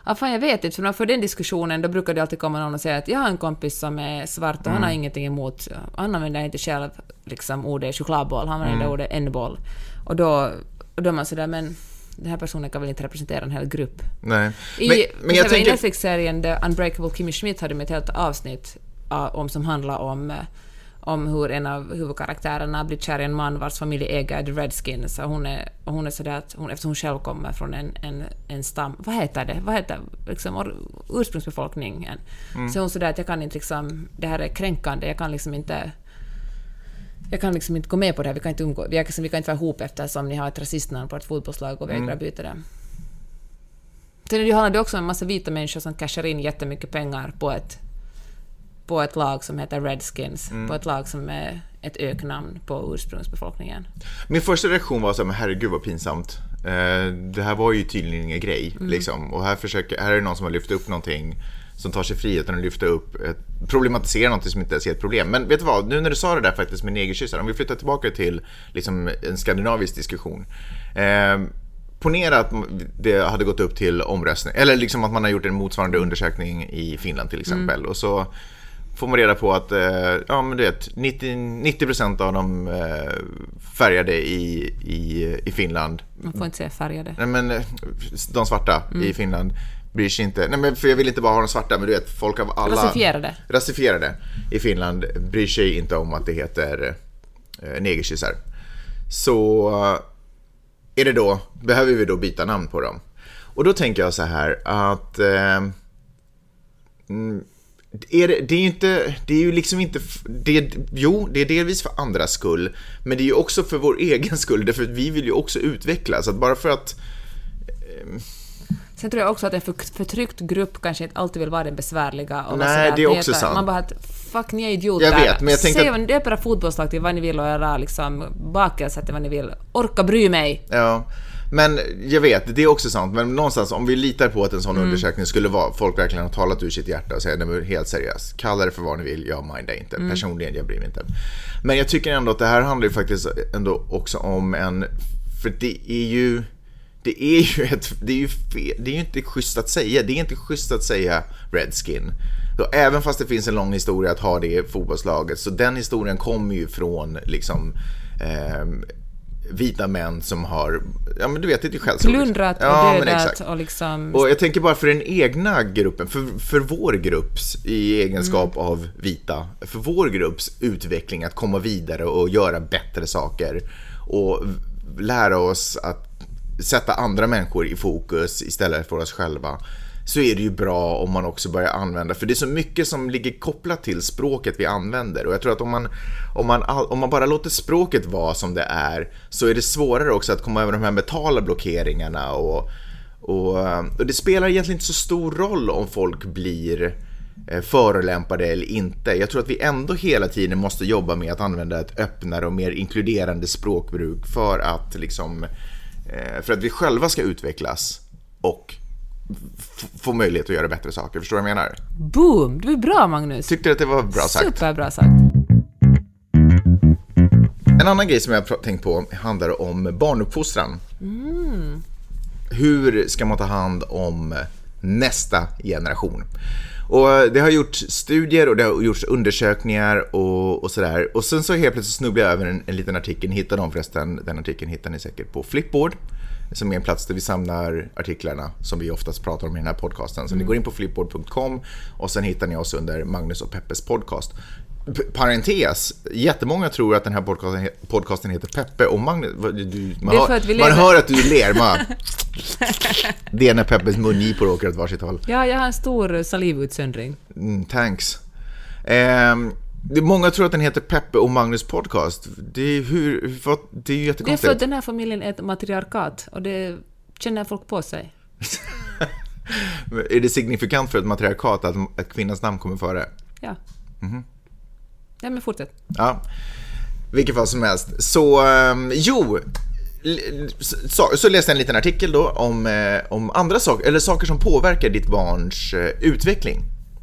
Ja, fan, jag vet inte, för när man får den diskussionen då brukar det alltid komma någon och säga att jag har en kompis som är svart och han har ingenting emot, han använder inte själv liksom ordet chokladboll, han använder ordet en-boll. Och då, och då är man sådär, men den här personen kan väl inte representera en hel grupp. Nej. I, men, jag tänker... Netflix-serien The Unbreakable Kimmy Schmidt hade de ett helt avsnitt ah, om, som handlar om, eh, om hur en av huvudkaraktärerna blir kär i en man vars familj äger The Redskins. Och hon är, hon är sådär att hon, eftersom hon själv kommer från en, en, en stam... Vad heter det? Vad heter liksom, ursprungsbefolkningen? Så hon sådär att jag kan inte liksom... Det här är kränkande, jag kan liksom inte... Jag kan liksom inte gå med på det här, vi kan inte umgå, vi, kan, vi kan inte vara ihop eftersom ni har ett rasistnamn på ett fotbollslag och vägrar byta det. Sen handlar det också om en massa vita människor som cashar in jättemycket pengar på ett, på ett lag som heter Redskins, på ett lag som är ett öknamn på ursprungsbefolkningen. Min första reaktion var så här, herregud vad pinsamt. Eh, det här var ju tydligen ingen grej. Mm. Liksom. Och här, försöker, här är det någon som har lyft upp någonting som tar sig friheten att lyfta upp, ett, problematisera något som inte ens är ett problem. Men vet du vad, nu när du sa det där faktiskt med negerkyssar, om vi flyttar tillbaka till liksom, en skandinavisk diskussion. Eh, ponera att det hade gått upp till omröstning, eller liksom att man har gjort en motsvarande undersökning i Finland till exempel. Mm. Och så får man reda på att eh, ja, men du vet, 90, 90 av de eh, färgade i, i, i Finland. Man får inte säga färgade. Nej, men eh, de svarta mm. i Finland bryr sig inte. Nej, men för jag vill inte bara ha de svarta, men du vet, folk av alla... Rasifierade. Rasifierade i Finland bryr sig inte om att det heter eh, negerkyssar. Så är det då, behöver vi då byta namn på dem? Och då tänker jag så här att eh, mm, är det, det, är ju inte, det är ju liksom inte, det, jo, det är delvis för andras skull, men det är ju också för vår egen skull, därför att vi vill ju också utvecklas. Att bara för att... Eh, Sen tror jag också att en förtryckt grupp kanske inte alltid vill vara den besvärliga. Och Nej, det är också sant. Man bara att fuck, ni är idioter. Jag vet, men jag tänkte... Säg, döp era fotbollslag till vad ni vill och era liksom, bakelser till vad ni vill. Orka bry mig. Ja. Men jag vet, det är också sant. Men någonstans om vi litar på att en sån mm. undersökning skulle vara, folk verkligen har talat ur sitt hjärta och säger nej men helt seriöst, kalla det för vad ni vill, jag mindar inte. Mm. Personligen, jag bryr mig inte. Men jag tycker ändå att det här handlar ju faktiskt ändå också om en, för det är ju, det är ju ett, det är ju fel, det är ju inte schysst att säga, det är inte schysst att säga Redskin. Så även fast det finns en lång historia att ha det i fotbollslaget, så den historien kommer ju från liksom eh, vita män som har, ja men du vet, det är ju självklart. Plundrat och ja, dödat och liksom... Och jag tänker bara för den egna gruppen, för, för vår grupps, i egenskap mm. av vita, för vår grupps utveckling att komma vidare och göra bättre saker och lära oss att sätta andra människor i fokus istället för oss själva så är det ju bra om man också börjar använda, för det är så mycket som ligger kopplat till språket vi använder och jag tror att om man, om man, om man bara låter språket vara som det är så är det svårare också att komma över de här mentala blockeringarna och, och, och det spelar egentligen inte så stor roll om folk blir eh, förolämpade eller inte. Jag tror att vi ändå hela tiden måste jobba med att använda ett öppnare och mer inkluderande språkbruk för att liksom eh, för att vi själva ska utvecklas och få möjlighet att göra bättre saker. Förstår du vad jag menar? Boom! Du är bra Magnus. Tyckte du att det var bra sagt? Superbra sagt. En annan grej som jag har tänkt på handlar om barnuppfostran. Mm. Hur ska man ta hand om nästa generation? Och det har gjorts studier och det har gjorts undersökningar och, och sådär. Och sen så helt plötsligt snubblade jag över en, en liten artikel, hittade dem förresten, den artikeln hittar ni säkert på Flipboard som är en plats där vi samlar artiklarna som vi oftast pratar om i den här podcasten. Så mm. ni går in på flipboard.com och sen hittar ni oss under Magnus och Peppes podcast. P parentes, jättemånga tror att den här podcasten, podcasten heter Peppe och Magnus. Du, man, hör, man hör att du ler. Man, det är när Peppes mungipor åker åt varsitt håll. Ja, jag har en stor salivutsöndring. Mm, thanks. Um, Många tror att den heter Peppe och Magnus podcast. Det är, hur, för, det är ju jättekonstigt. Det är för att den här familjen är ett matriarkat och det känner folk på sig. är det signifikant för ett matriarkat att, att kvinnans namn kommer före? Ja. Mm -hmm. Ja, men fortsätt. Ja, vilket fall som helst. Så, um, jo, så, så, läste jag en liten artikel då om, eh, om andra saker, eller saker som påverkar ditt barns eh, utveckling.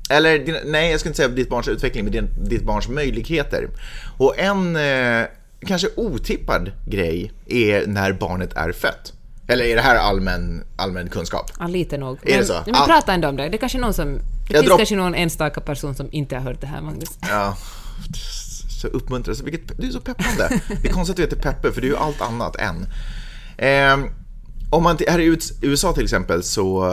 Eller nej, jag ska inte säga ditt barns utveckling, men ditt barns möjligheter. Och en eh, kanske otippad grej är när barnet är fött. Eller är det här allmän, allmän kunskap? Ja, lite nog. Är men, det så? Men ah. prata ändå om det. Det är kanske någon som... Det jag finns kanske någon enstaka person som inte har hört det här, Magnus. Ja. Så uppmuntrande. Vilket, du är så peppande. Det är konstigt att du heter Peppe, för det är ju allt annat än. Eh, om man, här i USA till exempel så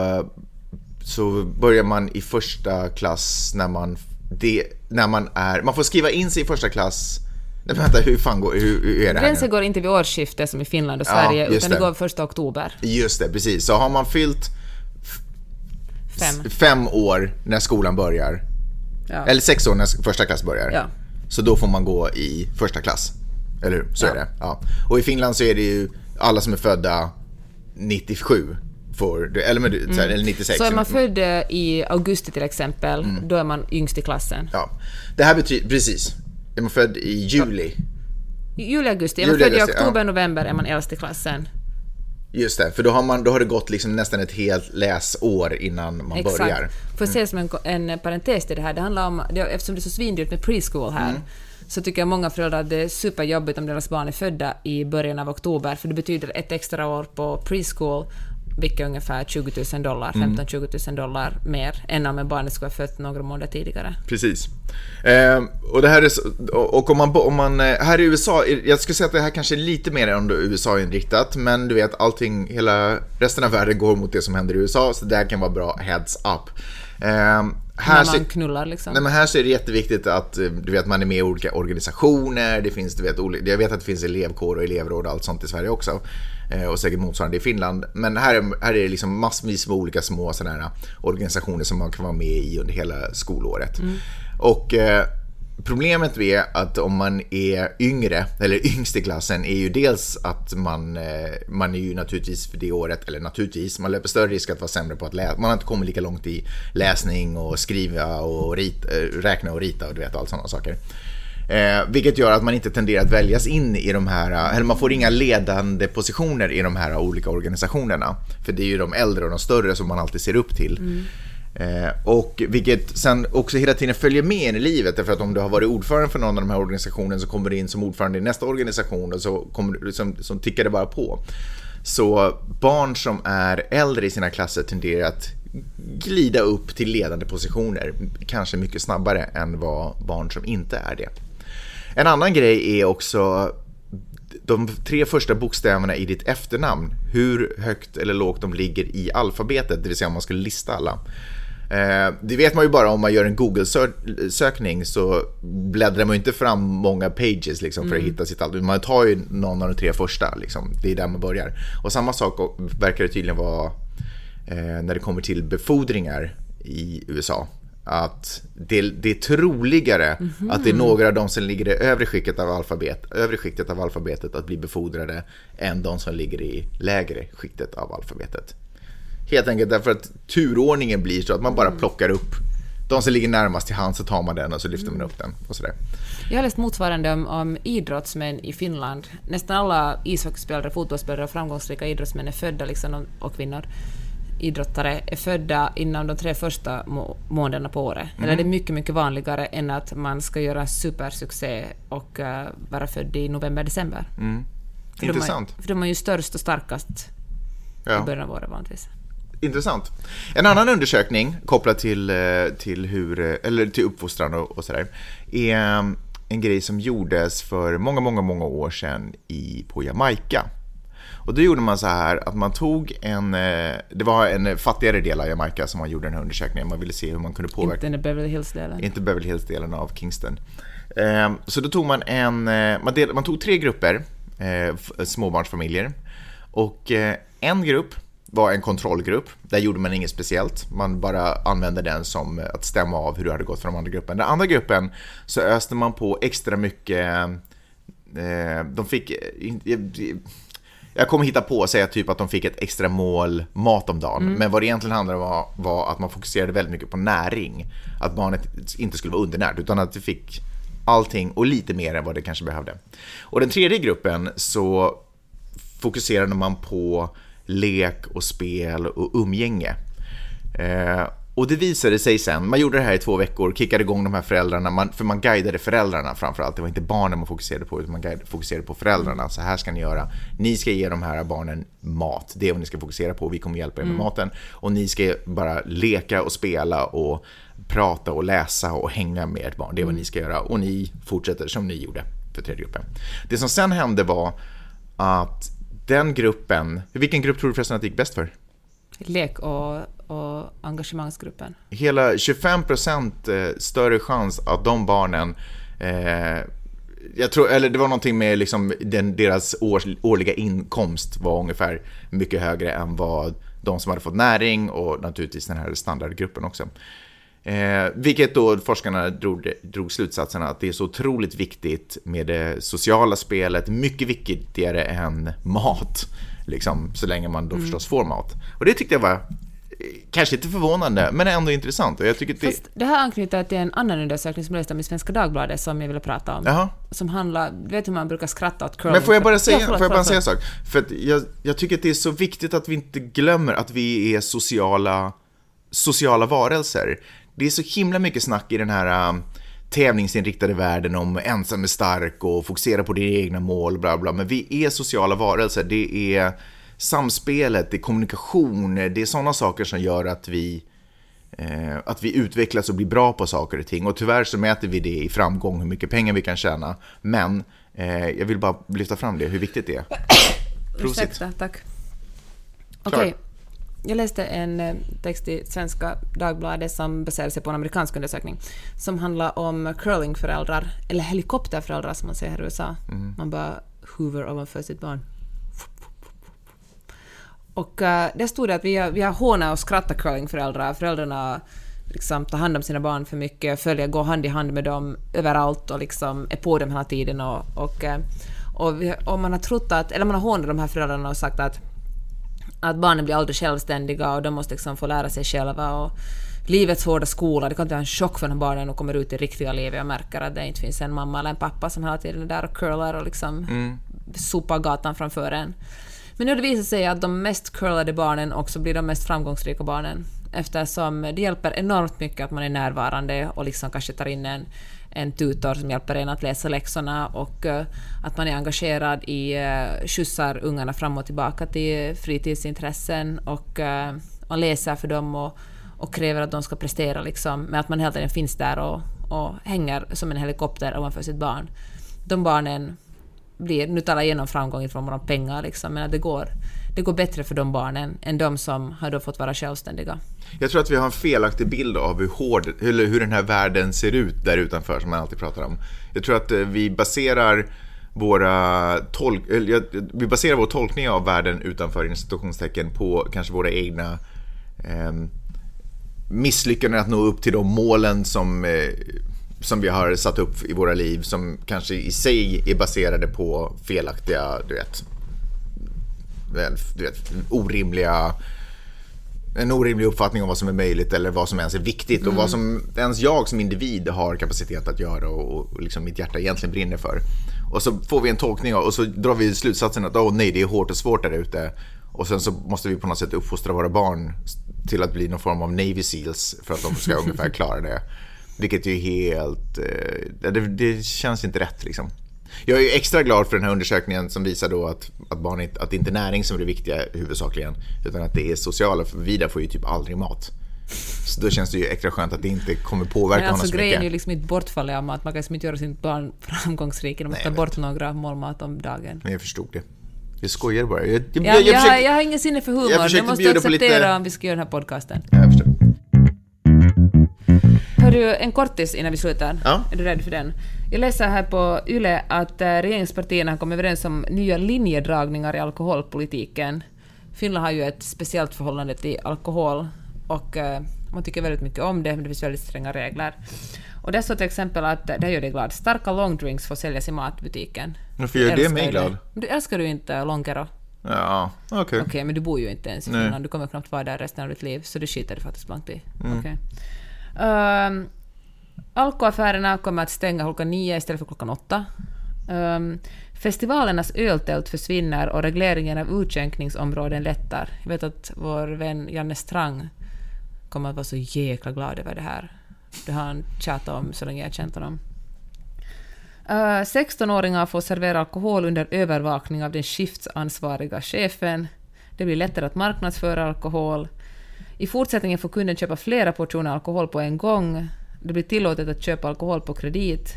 så börjar man i första klass när man, det, när man är... Man får skriva in sig i första klass Nej, vänta, hur fan går, hur, hur är det här Gränsen går inte vid årsskiftet som i Finland och Sverige, ja, utan det. det går första oktober. Just det, precis. Så har man fyllt fem, fem år när skolan börjar, ja. eller sex år när första klass börjar, ja. så då får man gå i första klass. Eller hur? Så är det. Ja. Och i Finland så är det ju alla som är födda 97 får, eller, med, mm. eller 96. Så är man född eh, i augusti till exempel, mm. då är man yngst i klassen. Ja, det här betyder, precis. Är man född i juli? Juli, augusti. Är man född i oktober, ja. november är man äldst i klassen. Just det, för då har, man, då har det gått liksom nästan ett helt läsår innan man Exakt. börjar. Får jag säga som en, en parentes till det här, det handlar om, det, eftersom det är så svindyrt med preschool här, Mm. så tycker jag många föräldrar att det är superjobbigt om deras barn är födda i början av oktober, för det betyder ett extra år på preschool, vilket är ungefär 20 000 dollar, Mm. 15-20 000 dollar mer än om barnet skulle ha fött några månader tidigare. Precis. Eh, och det här är och om man, om man, eh, här i USA, jag skulle säga att det här kanske är lite mer än USA-inriktat, men du vet allting, hela resten av världen går mot det som händer i USA, så det här kan vara bra heads up. Eh, här När man knullar liksom. Nej, men här så är det jätteviktigt att eh, du vet, man är med i olika organisationer. Det finns, du vet, jag vet att det finns elevkår och elevråd och allt sånt i Sverige också. Eh, Och säkert motsvarande i Finland. Men här är, här är det liksom massvis med olika små sådana här organisationer som man kan vara med i under hela skolåret. Och eh, Problemet är att om man är yngre, eller yngst i klassen, är ju dels att man, eh, man är ju naturligtvis för det året, eller naturligtvis, man löper större risk att vara sämre på att läsa. Man har inte kommit lika långt i läsning och skriva och rit, eh, räkna och rita och du vet allt sådana saker. Eh, vilket gör att man inte tenderar att väljas in i de här, eh, eller man får inga ledande positioner i de här olika organisationerna. För det är ju de äldre och de större som man alltid ser upp till. Eh, och vilket sen också hela tiden följer med en i livet. Därför att om du har varit ordförande för någon av de här organisationerna så kommer du in som ordförande i nästa organisation och så kommer du, som, som tickar det bara på. Så barn som är äldre i sina klasser tenderar att glida upp till ledande positioner. Kanske mycket snabbare än vad barn som inte är det. En annan grej är också de tre första bokstäverna i ditt efternamn. Hur högt eller lågt de ligger i alfabetet, det vill säga om man skulle lista alla. Eh, det vet man ju bara om man gör en Google-sökning så bläddrar man ju inte fram många pages liksom, för att hitta sitt album. Man tar ju någon av de tre första, liksom. det är där man börjar. Och samma sak verkar det tydligen vara eh, när det kommer till befordringar i USA. Att det, det är troligare att det är några av de som ligger i övre skiktet av, alfabet, övre skiktet av alfabetet att bli befordrade än de som ligger i lägre skiktet av alfabetet. Helt enkelt därför att turordningen blir så att man bara plockar upp de som ligger närmast till hand så tar man den och så lyfter man upp den och sådär. Jag har läst motsvarande om, om idrottsmän i Finland. Nästan alla ishockeyspelare, fotbollsspelare och framgångsrika idrottsmän är födda, liksom, och kvinnor, idrottare, är födda inom de tre första må månaderna på året. Mm. Eller det är mycket, mycket vanligare än att man ska göra supersuccé och uh, vara född i november-december. För de är- Mm. Intressant. För de är ju störst och starkast i Ja. början av året vanligtvis. Intressant. En annan undersökning kopplad till, eh, till, hur, eh, eller till uppfostran och, och sådär är mm, en grej som gjordes för många, många, många år sedan i, på Jamaica. Och då gjorde man så här att man tog en, eh, det var en fattigare del av Jamaica som man gjorde den här undersökningen. Man ville se hur man kunde påverka Inte Beverly Hills-delen. inte Beverly Hills-delen av Kingston. Eh, Så då tog man en, eh, man, del, man tog tre grupper eh, småbarnsfamiljer och en grupp var en kontrollgrupp. Där gjorde man inget speciellt. Man bara använde den som att stämma av hur det hade gått för de andra gruppen. Den andra gruppen så öste man på extra mycket de fick... Jag kommer hitta på att säga typ att de fick ett extra mål mat om dagen. Men vad det egentligen handlade om var, var att man fokuserade väldigt mycket på näring. Att barnet inte skulle vara undernärt utan att det fick allting och lite mer än vad det kanske behövde. Och den tredje gruppen så fokuserade man på lek och spel och umgänge. Eh, och det visade sig sen, man gjorde det här i två veckor, kickade igång de här föräldrarna, man, för man guidade föräldrarna framförallt. Det var inte barnen man fokuserade på, utan man guide- fokuserade på föräldrarna. Så här ska ni göra. Ni ska ge de här barnen mat, det är vad ni ska fokusera på. Vi kommer hjälpa er med maten. Och ni ska bara leka och spela och prata och läsa och hänga med ert barn. Det är vad ni ska göra. Och ni fortsätter som ni gjorde för tredje gruppen. Det som sen hände var att den gruppen, vilken grupp tror du förresten att det gick bäst för? Lek och, och engagemangsgruppen. hela 25% eh, större chans att de barnen eh, jag tror, eller det var någonting med liksom den, deras års, årliga inkomst var ungefär mycket högre än vad de som hade fått näring och naturligtvis den här standardgruppen också. Eh, vilket då forskarna drog, drog slutsatsen att det är så otroligt viktigt med det sociala spelet, mycket viktigare än mat. Liksom, så länge man då förstås får mat. Och det tyckte jag var kanske inte förvånande, men ändå intressant. Och jag tycker det... Fast det här anknyter till en annan undersökning som jag läste om i Svenska Dagbladet som jag ville prata om. Jaha. Som handlar, du vet hur man brukar skratta åt curling? Men får jag bara säga, Ja, förlåt, får jag bara förlåt, säga en sak? För jag, jag tycker att det är så viktigt att vi inte glömmer att vi är sociala, sociala varelser. Det är så himla mycket snack i den här um, tävlingsinriktade världen om ensam är stark och fokusera på dina egna mål, bla bla. Men vi är sociala varelser. Det är samspelet, det är kommunikation, det är sådana saker som gör att vi eh, att vi utvecklas och blir bra på saker och ting. Och tyvärr så mäter vi det i framgång, hur mycket pengar vi kan tjäna. Men eh, jag vill bara lyfta fram det, hur viktigt det är. Prosit. Ursäkta, tack. Okej. Jag läste en eh, text i Svenska Dagbladet som baserar sig på en amerikansk undersökning som handlar om curlingföräldrar, eller helikopterföräldrar som man säger här i USA. Mm. Man bara hoover ovanför sitt barn. Och uh, där stod det att vi har, vi har hånat och skrattat curlingföräldrar. Föräldrarna liksom tar hand om sina barn för mycket, följer, går hand i hand med dem överallt och liksom är på dem hela tiden. Och, och, eh, och, vi, och man har trott att, eller man har hånat de här föräldrarna och sagt att att barnen blir aldrig självständiga och de måste liksom få lära sig själva. Och livets hårda skola, det kan inte vara en chock för när barnen kommer ut i riktiga livet och märker att det inte finns en mamma eller en pappa som hela tiden är där och curlar och liksom sopar gatan framför en. Men nu har det visat sig att de mest curlade barnen också blir de mest framgångsrika barnen eftersom det hjälper enormt mycket att man är närvarande och liksom kanske tar in en, en tutor som hjälper en att läsa läxorna och eh, att man är engagerad i uh, skjutsar ungarna fram och tillbaka till fritidsintressen och eh, uh, man läser för dem och, och kräver att de ska prestera liksom, men att man hela tiden finns där och, och hänger som en helikopter ovanför sitt barn. De barnen blir, nu talar jag igenom framgång i form av pengar liksom, men att det går, det går bättre för de barnen än de som har då fått vara självständiga. Jag tror att vi har en felaktig bild av hur, hård, hur, hur den här världen ser ut där utanför, som man alltid pratar om. Jag tror att eh, vi baserar våra tolk, eller, vi baserar vår tolkning av världen utanför institutionstecken på kanske våra egna eh, misslyckanden att nå upp till de målen som, eh, som vi har satt upp i våra liv som kanske i sig är baserade på felaktiga, du vet, du vet orimliga en orimlig uppfattning om vad som är möjligt eller vad som ens är viktigt och vad som ens jag som individ har kapacitet att göra och, och liksom mitt hjärta egentligen brinner för. Och så får vi en tolkning och så drar vi slutsatsen att åh nej, det är hårt och svårt där ute. Och sen så måste vi på något sätt uppfostra våra barn till att bli någon form av Navy Seals för att de ska ungefär klara det. Vilket är ju helt... Eh, det, det känns inte rätt liksom. Jag är extra glad för den här undersökningen som visar då att, att, barn inte, att det inte är näring som är det viktiga huvudsakligen, utan att det är sociala, för Vida får ju typ aldrig mat. Så då känns det ju extra skönt att det inte kommer påverka Men honom alltså så grejen är ju mycket. liksom inte bortfallet av mat, man kan liksom inte göra sin barn framgångsrik genom att ta jag bort några mål mat om dagen. Men jag förstod det. Jag skojar bara. Jag, jag, Jag, jag, jag, jag, försökte- jag har ingen sinne för humor, jag försökte måste på lite- acceptera om vi ska göra den här podcasten. Ja, jag förstår. Hörru, en kortis innan vi slutar. Ja. Är du rädd för den? Jag läser här på YLE att eh, regeringspartierna har kommit överens om nya linjedragningar i alkoholpolitiken. Finland har ju ett speciellt förhållande till alkohol och eh, man tycker väldigt mycket om det, men det finns väldigt stränga regler. Och det står till exempel att, det här gör dig glad, starka longdrinks får säljas i matbutiken. Varför gör Du det mig glad? Du älskar du inte Lonkero? Ja, okej. Okej, men du bor ju inte ens i Nej. Finland. Du kommer knappt vara där resten av ditt liv, så det skiter du faktiskt blankt i. Mm. Okej. Ehm, alkoaffärerna kommer att stänga klockan nio istället för klockan åtta. Um, festivalernas öltält försvinner och regleringen av utskänkningsområden lättar. Jag vet att vår vän Janne Strang kommer att vara så jäkla glad över det här. Det har han tjatat om så länge jag har känt honom. Uh, 16-åringar får servera alkohol under övervakning av den skiftsansvariga chefen. Det blir lättare att marknadsföra alkohol. I fortsättningen får kunden köpa flera portioner alkohol på en gång. Det blir tillåtet att köpa alkohol på kredit.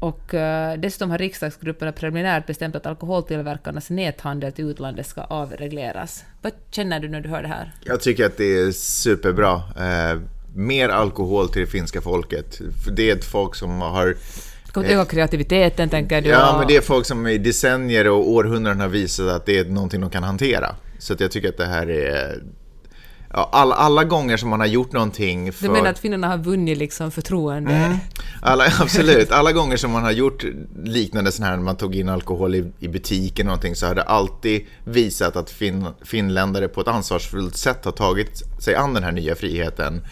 Och uh, dessutom har riksdagsgrupperna preliminärt bestämt att alkoholtillverkarnas näthandel till utlandet ska avregleras. Vad känner du när du hör det här? Jag tycker att det är superbra. Eh, mer alkohol till det finska folket. För det är ett folk som har... Det kommer att öka kreativiteten, tänker du? Ja, men det är folk som i decennier och århundraden har visat att det är någonting de kan hantera. Så jag tycker att det här är... ja, alla, alla gånger som man har gjort någonting för... Du menar att finnarna har vunnit liksom förtroende? Mm. Alla, absolut. Alla gånger som man har gjort liknande sådana här, när man tog in alkohol i, i butiken och någonting, så har det alltid visat att fin, finländare på ett ansvarsfullt sätt har tagit sig an den här nya friheten.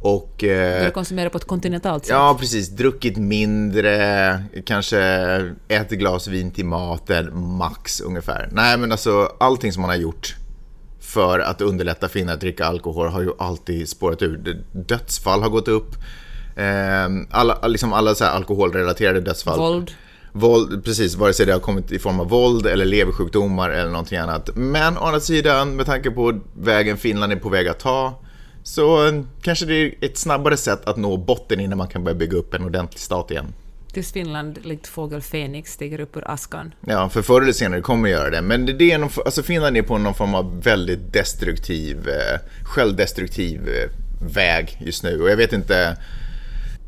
Och... Eh, Eller konsumera på ett kontinentalt sätt? Ja, precis. Druckit mindre, kanske ett glas vin till maten, max ungefär. Nej, men alltså allting som man har gjort för att underlätta finnar att dricka alkohol har ju alltid spårat ur. Dödsfall har gått upp. Eh, alla, liksom alla så alkoholrelaterade dödsfall. Våld. Våld, precis, vare sig det har kommit i form av våld eller leversjukdomar eller någonting annat. Men å andra sidan, med tanke på vägen Finland är på väg att ta, så kanske det är ett snabbare sätt att nå botten innan man kan börja bygga upp en ordentlig stat igen. Tills Finland, likt fågel Fenix, stiger upp ur askan. Ja, för förr eller senare kommer göra det. Men det är någon, alltså Finland är på någon form av väldigt destruktiv, eh, självdestruktiv eh, väg just nu. Och jag vet inte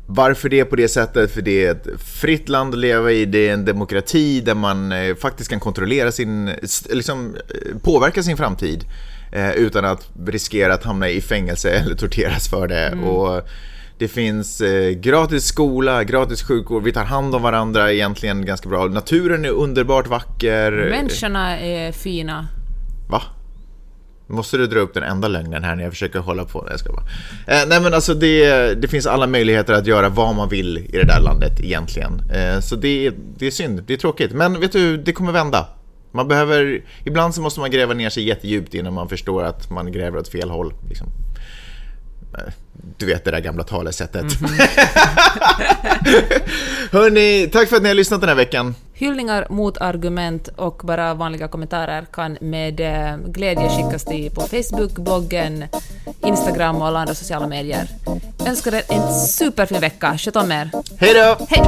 varför det är på det sättet, för det är ett fritt land att leva i, det är en demokrati där man eh, faktiskt kan kontrollera sin, liksom påverka sin framtid utan att riskera att hamna i fängelse eller torteras för det. Mm. Och det finns eh, gratis skola, gratis sjukvård, vi tar hand om varandra egentligen ganska bra. Naturen är underbart vacker. Människorna är fina. Va? Måste du dra upp den enda lögnen här när jag försöker hålla på? Nej, jag ska bara. Eh, nej men alltså det, det finns alla möjligheter att göra vad man vill i det där landet egentligen. Eh, så det, det är synd, det är tråkigt. Men vet du, det kommer vända. Man behöver, ibland så måste man gräva ner sig jättedjupt innan man förstår att man gräver åt fel håll. Liksom. Du vet det där gamla talesättet. Mm. Hörni, tack för att ni har lyssnat den här veckan. Hyllningar, motargument och bara vanliga kommentarer kan med eh, glädje skickas till på Facebook, bloggen, Instagram och alla andra sociala medier. Jag önskar er en superfin vecka. Sköt om er. Hej då! Hej!